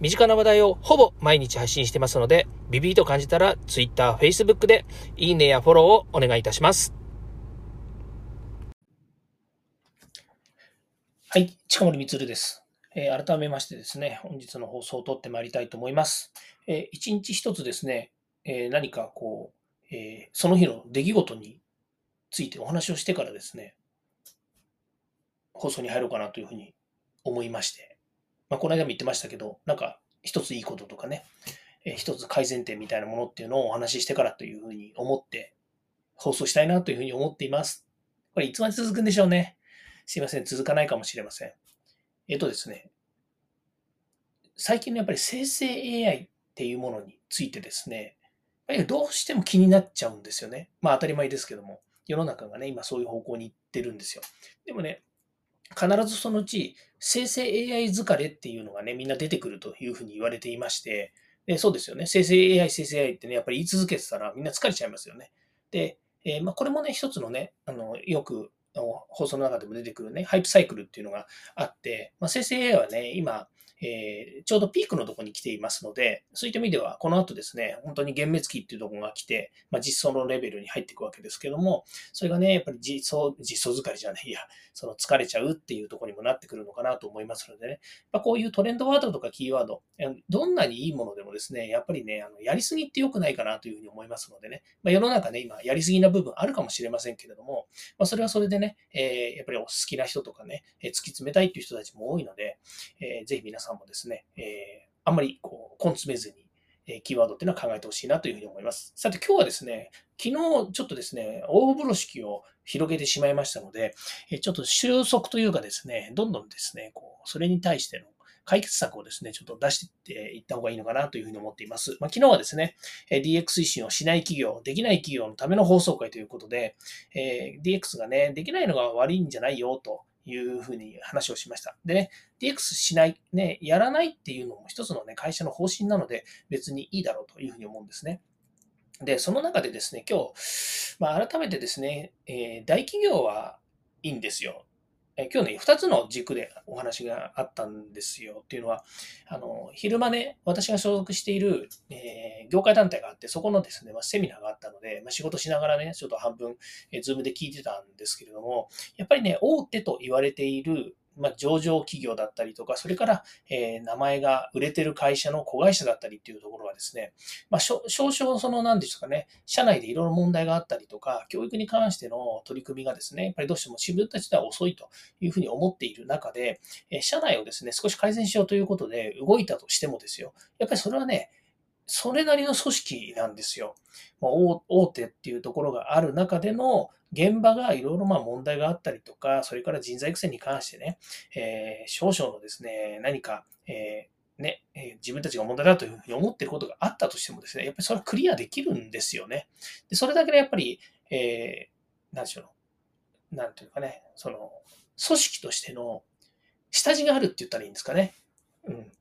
身近な話題をほぼ毎日配信してますので、ビビーと感じたら Twitter、Facebook でいいねやフォローをお願いいたします。はい、近森光です。えー、改めましてですね、本日の放送を撮ってまいりたいと思います。えー、一日一つですね、えー、何かこう、えー、その日の出来事についてお話をしてからですね、放送に入ろうかなというふうに思いまして、まあ、この間も言ってましたけど、なんか一ついいこととかね、えー、一つ改善点みたいなものっていうのをお話ししてからというふうに思って放送したいなというふうに思っています。これいつまで続くんでしょうね。すいません、続かないかもしれません。えっ、とですね、最近のやっぱり生成 AI っていうものについてですね、どうしても気になっちゃうんですよね。まあ当たり前ですけども、世の中がね、今そういう方向に行ってるんですよ。でもね、必ずそのうち生成 AI 疲れっていうのがね、みんな出てくるというふうに言われていまして、でそうですよね。生成 AI、生成 AI ってね、やっぱり言い続けてたらみんな疲れちゃいますよね。で、えー、まあ、これもね、一つのね、あのよくの放送の中でも出てくるね、ハイプサイクルっていうのがあって、まあ、生成 AI はね、今、えー、ちょうどピークのとこに来ていますので、そういった意味では、この後ですね、本当に幻滅期っていうとこが来て、まあ、実装のレベルに入っていくわけですけども、それがね、やっぱり実装、実装疲れじゃないや、その疲れちゃうっていうとこにもなってくるのかなと思いますのでね、まあ、こういうトレンドワードとかキーワード、どんなにいいものでもですね、やっぱりね、あのやりすぎって良くないかなというふうに思いますのでね、まあ、世の中ね、今やりすぎな部分あるかもしれませんけれども、まあ、それはそれでね、ねえ、やっぱりお好きな人とかね、え突き詰めたいっていう人たちも多いので、えー、ぜひ皆さんもですね、え、あんまりこう根詰めずに、えキーワードっていうのは考えてほしいなというふうに思います。さて今日はですね、昨日ちょっとですね、大風呂敷を広げてしまいましたので、えちょっと収束というかですね、どんどんですね、こうそれに対しての解決策をですね、ちょっと出していった方がいいのかなというふうに思っています。まあ、昨日はですね、DX 推進をしない企業、できない企業のための放送会ということで、え DX がね、できないのが悪いんじゃないよというふうに話をしました。でね、DX しない、ね、やらないっていうのも一つのね、会社の方針なので別にいいだろうというふうに思うんですね。で、その中でですね、今日、まあ、改めてですね、えー、大企業はいいんですよ。え今日ね、2つの軸でお話があったんですよ。っていうのは、あの、昼間ね、私が所属している、えー、業界団体があって、そこのですね、まあ、セミナーがあったので、まあ、仕事しながらね、ちょっと半分、えー、ズームで聞いてたんですけれども、やっぱりね、大手と言われているまあ、上場企業だったりとか、それから、え、名前が売れてる会社の子会社だったりっていうところはですね、まあ、少々その何でしょうかね、社内でいろいろ問題があったりとか、教育に関しての取り組みがですね、やっぱりどうしても自分たちでは遅いというふうに思っている中で、え、社内をですね、少し改善しようということで動いたとしてもですよ、やっぱりそれはね、それなりの組織なんですよ。まあ、大手っていうところがある中での現場がいろいろま問題があったりとか、それから人材育成に関してね、え、少々のですね、何か、え、ね、え自分たちが問題だというふうに思っていることがあったとしてもですね、やっぱりそれはクリアできるんですよね。でそれだけでやっぱり、えー、なんでしょう、なんていうかね、その、組織としての下地があるって言ったらいいんですかね。うん。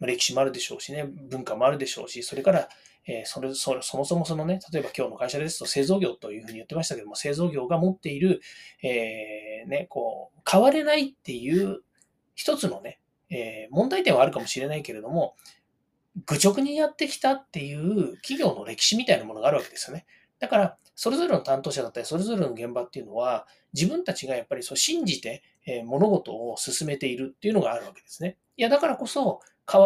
歴史もあるでしょうしね、文化もあるでしょうし、それから、えー、それそそもそもそのね、例えば今日の会社ですと製造業というふうに言ってましたけども、製造業が持っている、えー、ね、こう、変われないっていう一つのね、えー、問題点はあるかもしれないけれども、愚直にやってきたっていう企業の歴史みたいなものがあるわけですよね。だから、それぞれの担当者だったり、それぞれの現場っていうのは、自分たちがやっぱりそう信じて、え物事を進めているっていうのがあるわけですね。いや、だからこそ、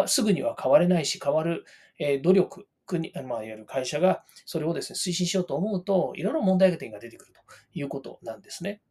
すぐには変われないし、変わる、え努力、国、まあ、いわゆる会社がそれをですね、推進しようと思うと、いろいろ問題点が出てくるということなんですね。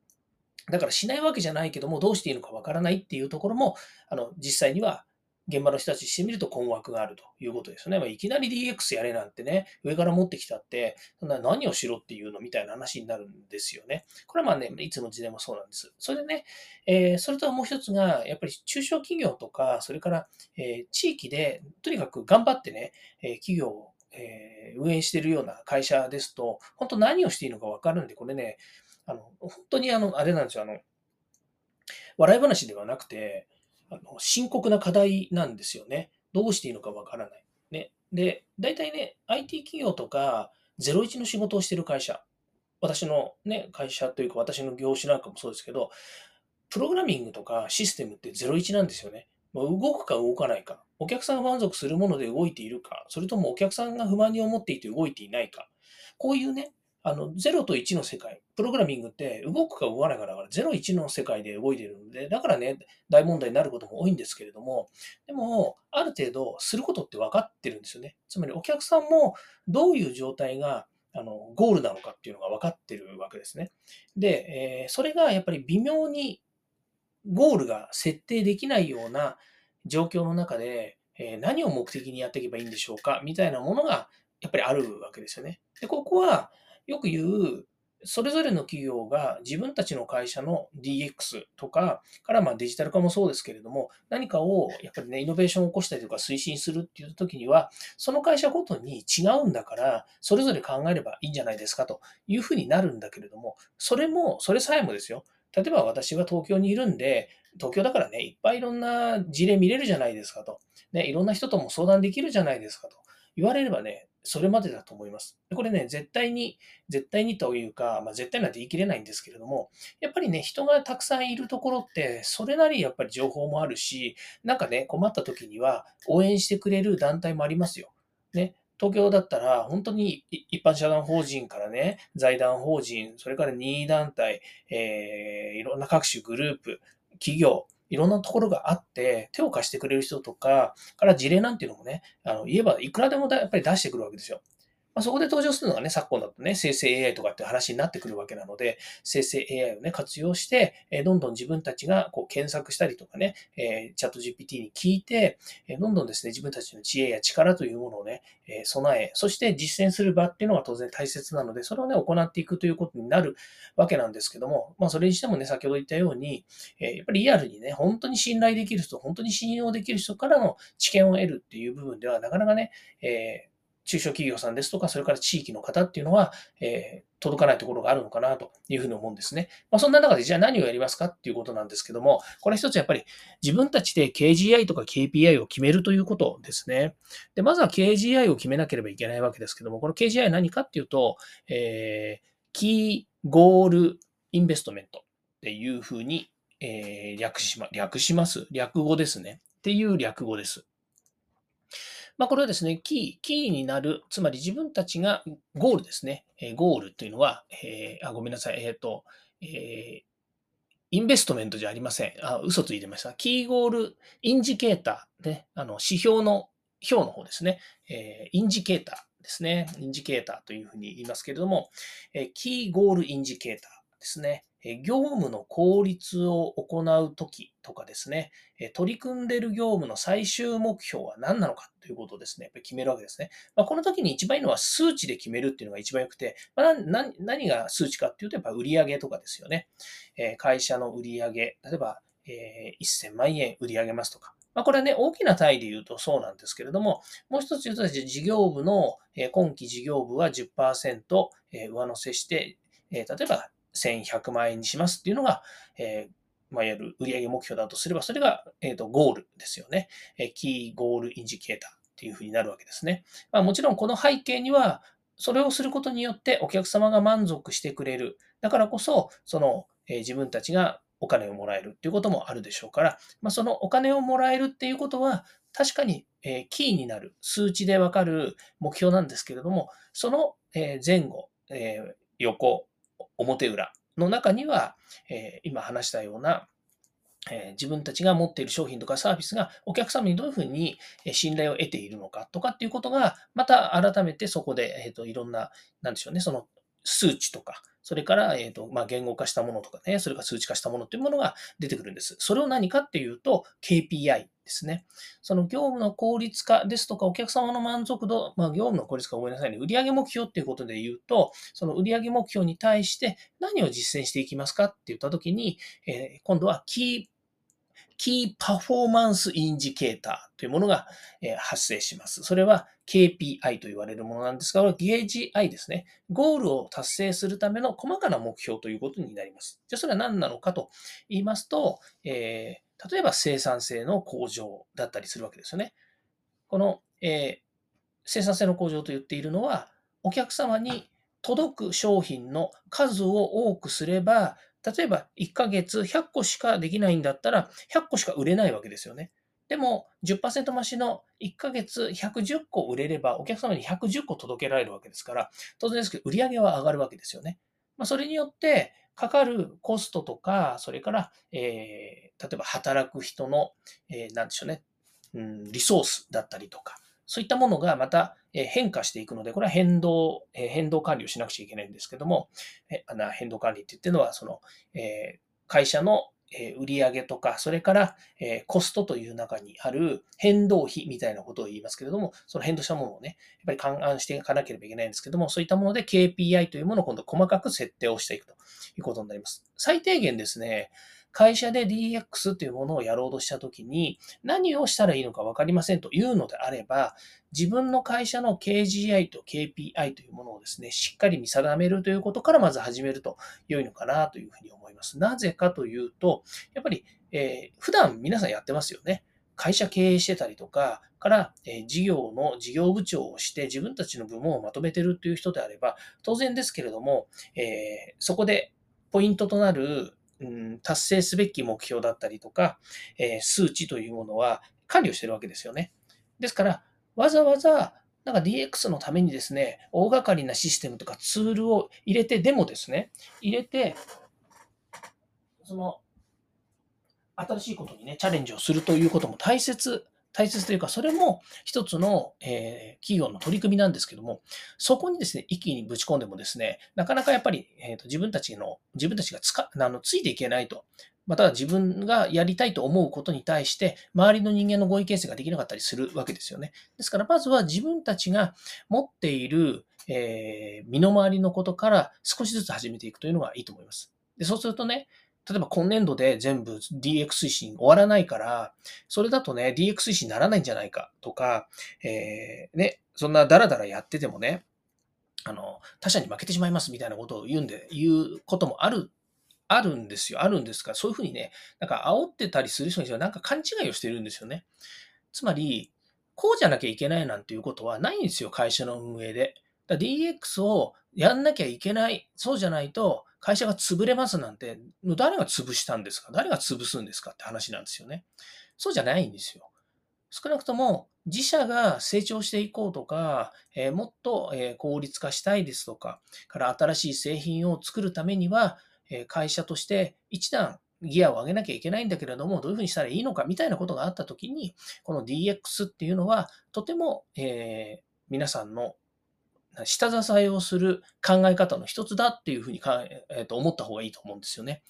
だからしないわけじゃないけども、どうしていいのかわからないっていうところも、あの、実際には現場の人たちしてみると困惑があるということですよね。まあ、いきなり DX やれなんてね、上から持ってきたって、そんな何をしろっていうのみたいな話になるんですよね。これはまあね、いつの時代もそうなんです。それでね、えー、それともう一つが、やっぱり中小企業とか、それから、えー、地域で、とにかく頑張ってね、え企業を、え運営しているような会社ですと、本当何をしていいのかわかるんで、これね、あの、本当にあの、あれなんですよ、あの、笑い話ではなくて、あの深刻な課題なんですよね。どうしていいのかわからない。ね。で、大体ね、IT 企業とか、01の仕事をしている会社、私のね、会社というか私の業種なんかもそうですけど、プログラミングとかシステムって01なんですよね。ま動くか動かないか、お客さんが満足するもので動いているか、それともお客さんが不満に思っていて動いていないか、こういうね、あの、0と1の世界、プログラミングって動くか動かないかだから、0、1の世界で動いてるので、だからね、大問題になることも多いんですけれども、でも、ある程度することって分かってるんですよね。つまりお客さんもどういう状態があのゴールなのかっていうのが分かってるわけですね。で、えー、それがやっぱり微妙にゴールが設定できないような状況の中で、えー、何を目的にやっていけばいいんでしょうかみたいなものがやっぱりあるわけですよね。で、ここは、よく言う、それぞれの企業が自分たちの会社の DX とかからまデジタル化もそうですけれども、何かをやっぱりね、イノベーションを起こしたりとか推進するっていう時には、その会社ごとに違うんだから、それぞれ考えればいいんじゃないですかというふうになるんだけれども、それも、それさえもですよ。例えば私が東京にいるんで、東京だからね、いっぱいいろんな事例見れるじゃないですかと。ね、いろんな人とも相談できるじゃないですかと言われればね、それまでだと思います。これね、絶対に、絶対にというか、まあ、絶対なんて言い切れないんですけれども、やっぱりね、人がたくさんいるところって、それなりやっぱり情報もあるし、なんかね、困った時には応援してくれる団体もありますよ。ね、東京だったら、本当に一般社団法人からね、財団法人、それから任意団体、えー、いろんな各種グループ、企業、いろんなところがあって、手を貸してくれる人とか、から事例なんていうのもね、あの言えばいくらでもやっぱり出してくるわけですよ。ま、そこで登場するのがね、昨今だとね、生成 AI とかって話になってくるわけなので、生成 AI をね、活用して、えどんどん自分たちがこう検索したりとかね、えチャット GPT に聞いて、えどんどんですね、自分たちの知恵や力というものをね、え備え、そして実践する場っていうのが当然大切なので、それをね、行っていくということになるわけなんですけども、まあ、それにしてもね、先ほど言ったように、えやっぱりリアルにね、本当に信頼できる人、本当に信用できる人からの知見を得るっていう部分では、なかなかね、えー中小企業さんですとか、それから地域の方っていうのは、えー、届かないところがあるのかなというふうに思うんですね。まあ、そんな中で、じゃあ何をやりますかっていうことなんですけども、これ一つやっぱり自分たちで KGI とか KPI を決めるということですね。で、まずは KGI を決めなければいけないわけですけども、この KGI は何かっていうと、えー、 Key Goal Investment っていうふうに、えー、略しま、略します略語ですね。っていう略語です。まあ、これはですね、キー、キーになる、つまり自分たちがゴールですね。えゴールというのは、えー、あ、ごめんなさい。えっ、ー、と、え、 Investment じゃありません。あ、嘘ついてました。 Key Goal Indicator で、あの、指標の表の方ですね。え、インジケーターですね。インジケーターというふうに言いますけれども、えキーゴールインジケーターですね。業務の効率を行うときとかですね、取り組んでいる業務の最終目標は何なのかということをですね、やっぱり決めるわけですね。まあ、この時に一番いいのは数値で決めるっていうのが一番良くて、まあ、何が数値かっていうと、やっぱ売上とかですよね。会社の売上、例えば、え1000万円売り上げますとか、まあ、これはね、大きな単位で言うとそうなんですけれども、もう一つ言うと、事業部の、今期事業部は10%上乗せして、例えば1100万円にしますっていうのが、えー、まあ、いわゆる売上目標だとすれば、それが、えーと、ゴールですよね。え、キーゴールインジケーターっていうふうになるわけですね。まあ、もちろんこの背景には、それをすることによってお客様が満足してくれる。だからこそ、その、え、自分たちがお金をもらえるっていうこともあるでしょうから、まあ、そのお金をもらえるっていうことは、確かに、えキーになる、数値でわかる目標なんですけれども、その、え前後、え横、表裏の中には、え今話したような、え自分たちが持っている商品とかサービスがお客様にどういうふうに信頼を得ているのかとかっていうことが、また改めてそこで、えー、といろんな、なんでしょうね、その数値とか、それから、えっ、と、まあ、言語化したものとかね、それから数値化したものっていうものが出てくるんです。それを何かっていうと、KPI ですね。その業務の効率化ですとか、お客様の満足度、まあ、業務の効率化をごめんなさいね、売上目標っていうことで言うと、その売上目標に対して何を実践していきますかって言ったときに、えー、今度は Key Key Performance Indicator というものが発生します。それは KPI と言われるものなんですが、 KGI ですね。ゴールを達成するための細かな目標ということになります。じゃあそれは何なのかと言いますと、えー、例えば生産性の向上だったりするわけですよね。この、えー、生産性の向上と言っているのは、お客様に届く商品の数を多くすれば、例えば1ヶ月100個しかできないんだったら、100個しか売れないわけですよね。でも10%増しの1ヶ月110個売れればお客様に110個届けられるわけですから、当然ですけど売り上げは上がるわけですよね。まあ、それによってかかるコストとか、それから、えー、例えば働く人の、えー、なんでしょうね、うん、リソースだったりとか、そういったものがまた変化していくので、これは変動、変動管理をしなくちゃいけないんですけども、変動管理って言ってるのは、その、会社の売上とか、それからコストという中にある変動費みたいなことを言いますけれども、その変動したものをね、やっぱり勘案していかなければいけないんですけども、そういったもので KPI というものを今度細かく設定をしていくということになります。最低限ですね、会社で DX というものをやろうとしたときに、何をしたらいいのか分かりませんというのであれば、自分の会社の KGI と KPI というものをですね、しっかり見定めるということからまず始めると良いのかなというふうに思います。なぜかというと、やっぱり、えー、普段皆さんやってますよね。会社経営してたりとか、から、え事業の事業部長をして自分たちの部門をまとめてるという人であれば、当然ですけれども、えー、そこでポイントとなるうん、達成すべき目標だったりとか、えー、数値というものは管理をしてるわけですよね。ですから、わざわざなんか DX のためにですね、大掛かりなシステムとかツールを入れてでもですね、入れて、その、新しいことにね、チャレンジをするということも大切大切というか、それも一つの、えー、企業の取り組みなんですけども、そこにですね、一気にぶち込んでもですね、なかなかやっぱり、えーと、自分たちの、自分たちがつかあのついていけないと。または自分がやりたいと思うことに対して、周りの人間の合意形成ができなかったりするわけですよね。ですから、まずは自分たちが持っている、えー、身の回りのことから少しずつ始めていくというのがいいと思います。でそうするとね、例えば今年度で全部 DX 推進終わらないから、それだとね、DX 推進にならないんじゃないかとか、えー、ね、そんなダラダラやっててもね、あの、他者に負けてしまいますみたいなことを言うんで、言うこともある、あるんですよ。あるんですが、そういうふうにね、なんか煽ってたりする人にしてはなんか勘違いをしてるんですよね。つまり、こうじゃなきゃいけないなんていうことはないんですよ、会社の運営で。DX をやんなきゃいけない。そうじゃないと、会社が潰れますなんて、誰が潰したんですか？誰が潰すんですかって話なんですよね。そうじゃないんですよ。少なくとも自社が成長していこうとか、えー、もっと、え効率化したいですとか、から新しい製品を作るためには、え会社として一段ギアを上げなきゃいけないんだけれども、どういうふうにしたらいいのかみたいなことがあったときに、この DX っていうのは、とても、え、皆さんの下支えをする考え方の一つだっていうふうにか、えー、と思った方がいいと思うんですよね。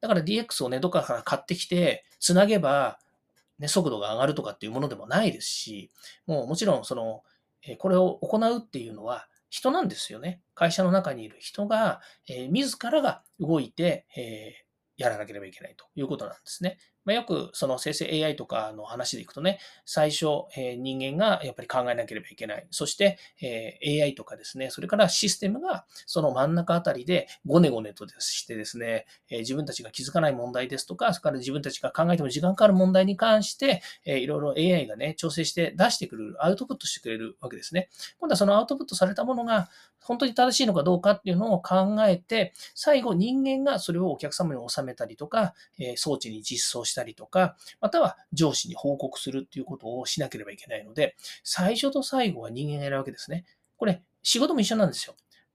だから DX をね、どっかから買ってきて、つなげば、ね、速度が上がるとかっていうものでもないですし、もうもちろん、その、えこれを行うっていうのは人なんですよね。会社の中にいる人が、えー、自らが動いて、えー、やらなければいけないということなんですね。まあ、よくその生成 AI とかの話でいくとね、最初、えー、人間がやっぱり考えなければいけない。そして、えー、AI とかですね、それからシステムがその真ん中あたりでごねごねとしてですね、えー、自分たちが気づかない問題ですとか、それから自分たちが考えても時間かかる問題に関して、えー、いろいろ AI がね、調整して出してくれる、アウトプットしてくれるわけですね。今度はそのアウトプットされたものが本当に正しいのかどうかっていうのを考えて、最後人間がそれをお客様に収めたりとか、え装置に実装してしたりとか、または上司に報告するっていうことをしなければいけないので、最初と最後は人間がやるわけですね。これ、仕事も一緒なんですよ。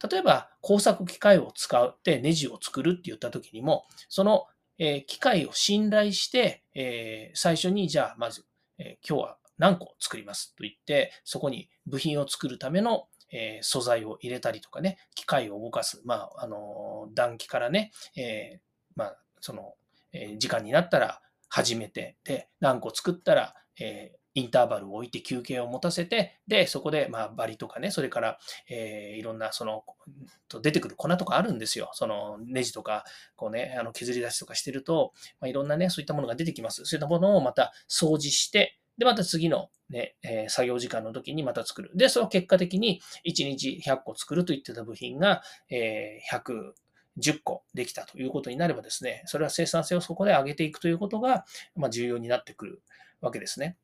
例えば、工作機械を使ってネジを作るって言った時にも、その機械を信頼して、え最初に、じゃあ、まず、え今日は何個作りますと言って、そこに部品を作るためのえ、素材を入れたりとかね、機械を動かす、まあ、あの、暖気からね、えー、まあ、その、え時間になったら始めて、で、何個作ったら、えーインターバルを置いて休憩を持たせて、で、そこで、まあ、バリとかね、それから、えー、いろんな、その、出てくる粉とかあるんですよ。その、ネジとか、こうね、あの、削り出しとかしてると、まあ、いろんなね、そういったものが出てきます。そういったものをまた掃除して、で、また次のね、えー、作業時間の時にまた作る。で、その結果的に1日100個作るといってた部品が、えー、100、10個できたということになればですね、それは生産性をそこで上げていくということが、ま、重要になってくるわけですね。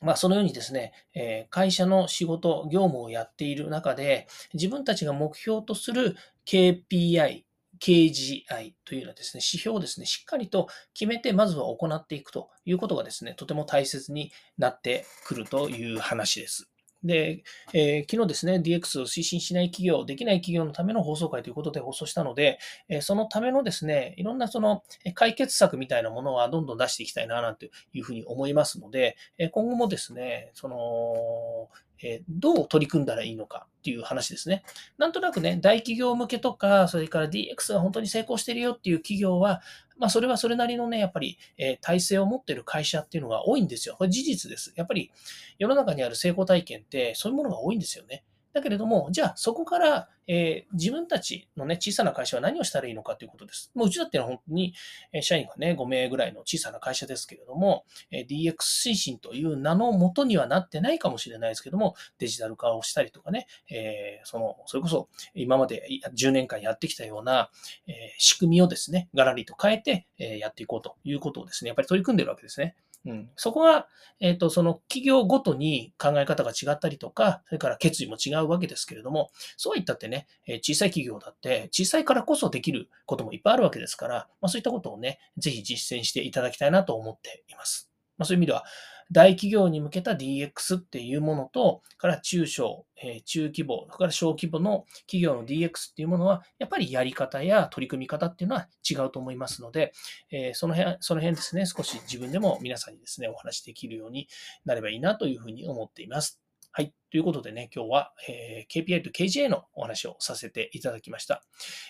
まあ、そのようにですね、え会社の仕事、業務をやっている中で、自分たちが目標とする KPI、KGI というのはですね、指標をですね、しっかりと決めて、まずは行っていくということがですね、とても大切になってくるという話です。で、えー、昨日ですね、DX を推進しない企業、できない企業のための放送会ということで放送したので、えー、そのためのですね、いろんなその解決策みたいなものはどんどん出していきたいな、なんていうふうに思いますので、え今後もですね、その、えどう取り組んだらいいのかっていう話ですね。なんとなくね、大企業向けとか、それから DX が本当に成功してるよっていう企業は、まあ、それはそれなりのね、やっぱり、え体制を持ってる会社っていうのが多いんですよ。これ事実です。やっぱり世の中にある成功体験ってそういうものが多いんですよね。だけれども、じゃあそこから、えー、自分たちのね、小さな会社は何をしたらいいのかということです。もううちだってのは本当に、え、社員がね、5名ぐらいの小さな会社ですけれども、え、DX 推進という名のもとにはなってないかもしれないですけども、デジタル化をしたりとかね、えその、それこそ今まで10年間やってきたような、え仕組みをですね、ガラリと変えて、えやっていこうということをですね、やっぱり取り組んでるわけですね。うん、そこが、えっ、ー、と、その企業ごとに考え方が違ったりとか、それから決意も違うわけですけれども、そうは言ったってね、え小さい企業だって、小さいからこそできることもいっぱいあるわけですから、まあ、そういったことをね、ぜひ実践していただきたいなと思っています。まあ、そういう意味では、大企業に向けた DX っていうものと、から中小、え、中規模、それから小規模の企業の DX っていうものは、やっぱりやり方や取り組み方っていうのは違うと思いますので、え、その辺、その辺ですね、少し自分でも皆さんにですね、お話できるようになればいいなというふうに思っています。はい。ということでね、今日は、えー、KPI と KGA のお話をさせていただきました。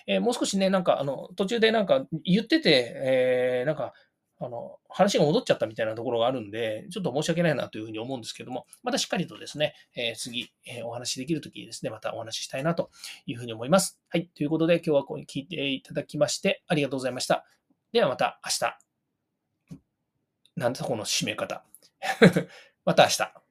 えー、もう少しね、なんか、あの、途中でなんか言ってて、えー、なんか、あの、話が戻っちゃったみたいなところがあるんで、ちょっと申し訳ないなというふうに思うんですけども、またしっかりとですね、えー、次、えー、お話できるときにですね、またお話ししたいなというふうに思います。はい。ということで、今日はこう聞いていただきまして、ありがとうございました。ではまた明日。なんだこの締め方。また明日。